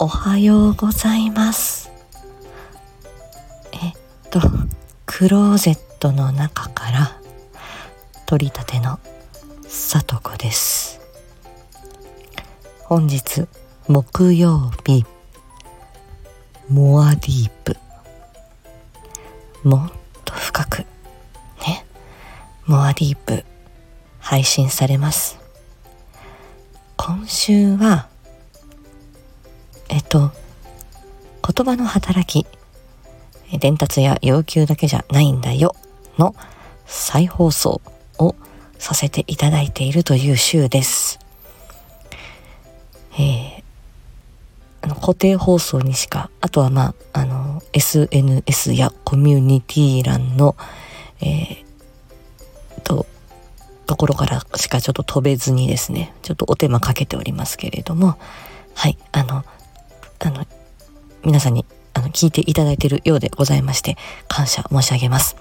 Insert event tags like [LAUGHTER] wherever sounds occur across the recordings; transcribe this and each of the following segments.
おはようございます。えっとクローゼットの中から取りたてのさとこです。本日木曜日モアディープ。もっと深くねモアディープ配信されます。今週はえっと言葉の働き伝達や要求だけじゃないんだよの再放送をさせていただいているという週です。えー、あの固定放送にしか、あとはまあ、あの、SNS やコミュニティ欄の、えー、と、ところからしかちょっと飛べずにですね、ちょっとお手間かけておりますけれども、はい、あの、あの、皆さんにあの聞いていただいているようでございまして、感謝申し上げます。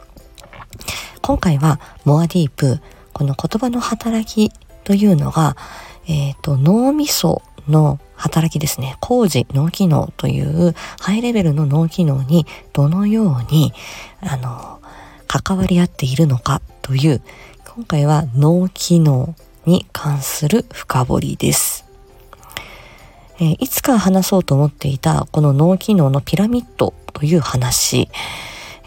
今回はモアディープこの言葉の働きというのが、えっ、ー、と、脳みその働きですね。工事、脳機能というハイレベルの脳機能にどのように、あの、関わり合っているのかという、今回は脳機能に関する深掘りです。え、いつか話そうと思っていたこの脳機能のピラミッドという話、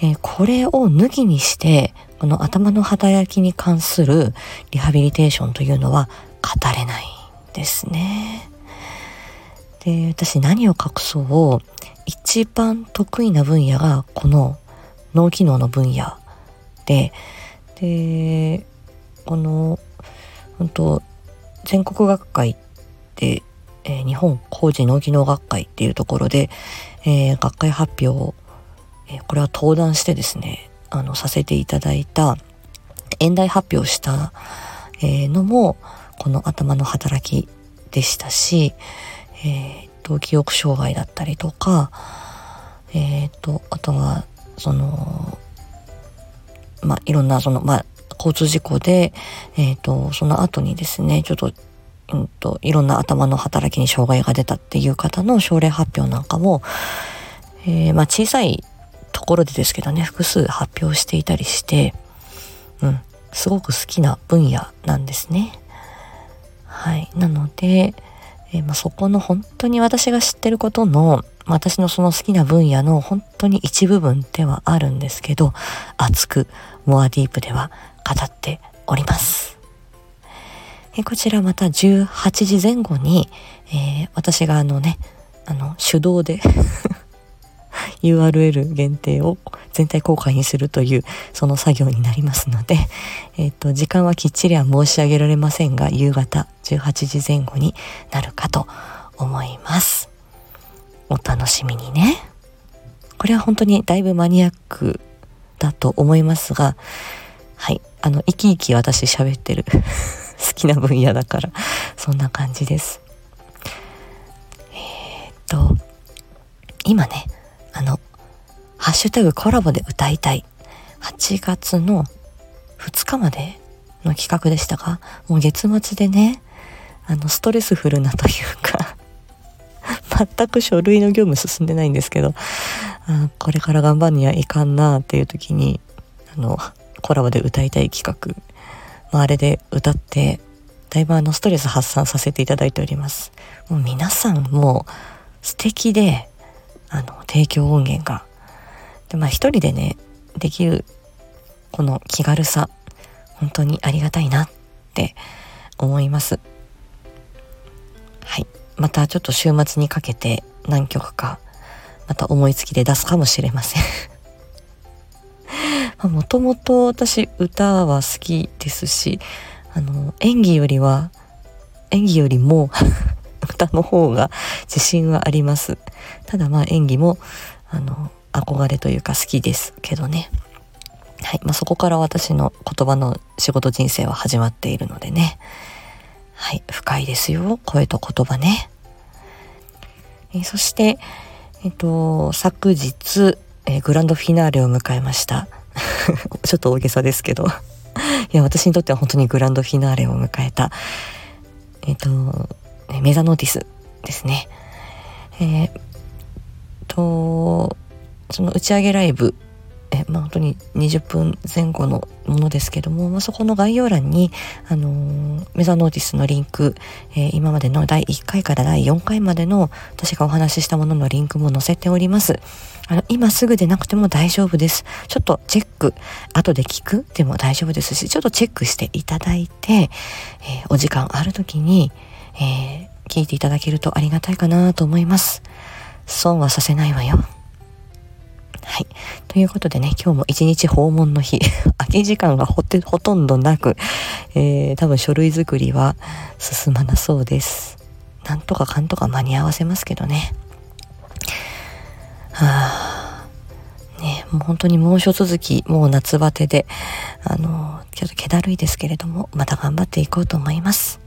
え、これを抜きにしてこの頭の働きに関するリハビリテーションというのは語れないんですね。で、私何を隠そう一番得意な分野がこの脳機能の分野で、で、この、本当全国学会で、えー、日本工事脳機能学会っていうところで、えー、学会発表を、えー、これは登壇してですね、あの、させていただいた、演題発表した、え、のも、この頭の働きでしたし、えっ、と、記憶障害だったりとか、えっ、と、あとは、その、まあ、いろんな、その、まあ、交通事故で、えっ、と、その後にですね、ちょっと、うんと、いろんな頭の働きに障害が出たっていう方の症例発表なんかも、えー、まあ、小さいところでですけどね、複数発表していたりして、うん、すごく好きな分野なんですね。はい。なので、えー、まあ、そこの本当に私が知ってることの、私のその好きな分野の本当に一部分ではあるんですけど、熱く、モアディープでは語っております。えこちらまた18時前後に、えー、私があのね、あの、手動で [LAUGHS] URL 限定を全体公開にするというその作業になりますので、えっ、ー、と、時間はきっちりは申し上げられませんが、夕方18時前後になるかと思います。お楽しみにね。これは本当にだいぶマニアックだと思いますが、はい。あの、生き生き私喋ってる [LAUGHS] 好きな分野だから、そんな感じです。えー、っと、今ね、あの、ハッシュタグコラボで歌いたい。8月の2日までの企画でしたが、もう月末でね、あの、ストレスフルなというか [LAUGHS] 全く書類の業務進んでないんですけど、あこれから頑張んにはいかんなっていう時に、あの、コラボで歌いたい企画、まあ、あれで歌って、だいぶあのストレス発散させていただいております。もう皆さんも素敵で、あの、提供音源が。で、まあ一人でね、できる、この気軽さ、本当にありがたいなって思います。はい。またちょっと週末にかけて何曲か、また思いつきで出すかもしれませんもともと私歌は好きですし、あの、演技よりは、演技よりも [LAUGHS] 歌の方が自信はあります。ただまあ演技も、あの、憧れというか好きですけどね。はい。まあ、そこから私の言葉の仕事人生は始まっているのでね。はい。深いですよ。声と言葉ね。え、そして、えっ、と、昨日、え、グランドフィナーレを迎えました。[LAUGHS] ちょっと大げさですけど。いや、私にとっては本当にグランドフィナーレを迎えた、えっ、と、メザノーティスですね。えー、と、その打ち上げライブ、まあ、本当に20分前後のものですけども、まあ、そこの概要欄に、あのー、メザノーティスのリンク、えー、今までの第1回から第4回までの私がお話ししたもののリンクも載せております。あの、今すぐでなくても大丈夫です。ちょっとチェック、後で聞くでも大丈夫ですし、ちょっとチェックしていただいて、えー、お時間ある時に、え聞いていただけるとありがたいかなと思います。損はさせないわよ。い。ということでね、今日も一日訪問の日、[LAUGHS] 空き時間がほほとんどなく、えー、多分書類作りは進まなそうです。なんとかかんとか間に合わせますけどね。はあ、ね、もう本当に猛暑続き、もう夏バテで、あの、ちょっと気だるいですけれども、また頑張っていこうと思います。